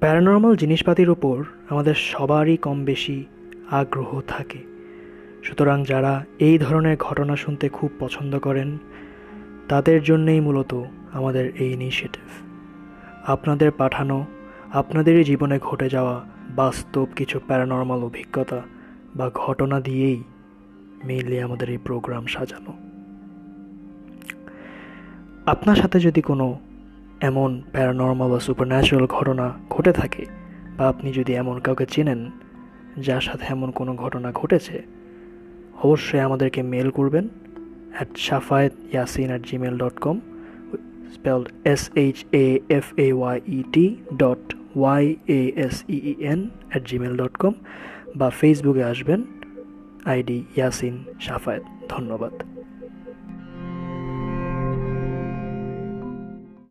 Paranormal জিনিসপাতির উপর আমাদের সবারই কম বেশি আগ্রহ থাকে। সুতরাং যারা এই ধরনের ঘটনা শুনতে খুব পছন্দ করেন, তাদের জন্যেই মূলত আমাদের এই ইনিশিয়েটিভ আপনাদের পাঠানো, আপনাদেরই জীবনে ঘটে যাওয়া বাস্তব কিছু প্যারানর্মাল অভিজ্ঞতা বা ঘটনা দিয়েই মেইনলি আমাদের এই প্রোগ্রাম সাজানো। আপনার সাথে যদি কোনো এমন প্যারানর্মাল বা সুপার ঘটনা ঘটে থাকে বা আপনি যদি এমন কাউকে চেনেন যার সাথে এমন কোনো ঘটনা ঘটেছে, অবশ্যই আমাদেরকে মেল করবেন at Safayet Yasin at Gmail dot com spelled S H A F A Y E T dot Y A S E N at Gmail dot com বা ফেসবুকে আসবেন আইডি ইয়াসিন সাফায়েত ধন্যবাদ।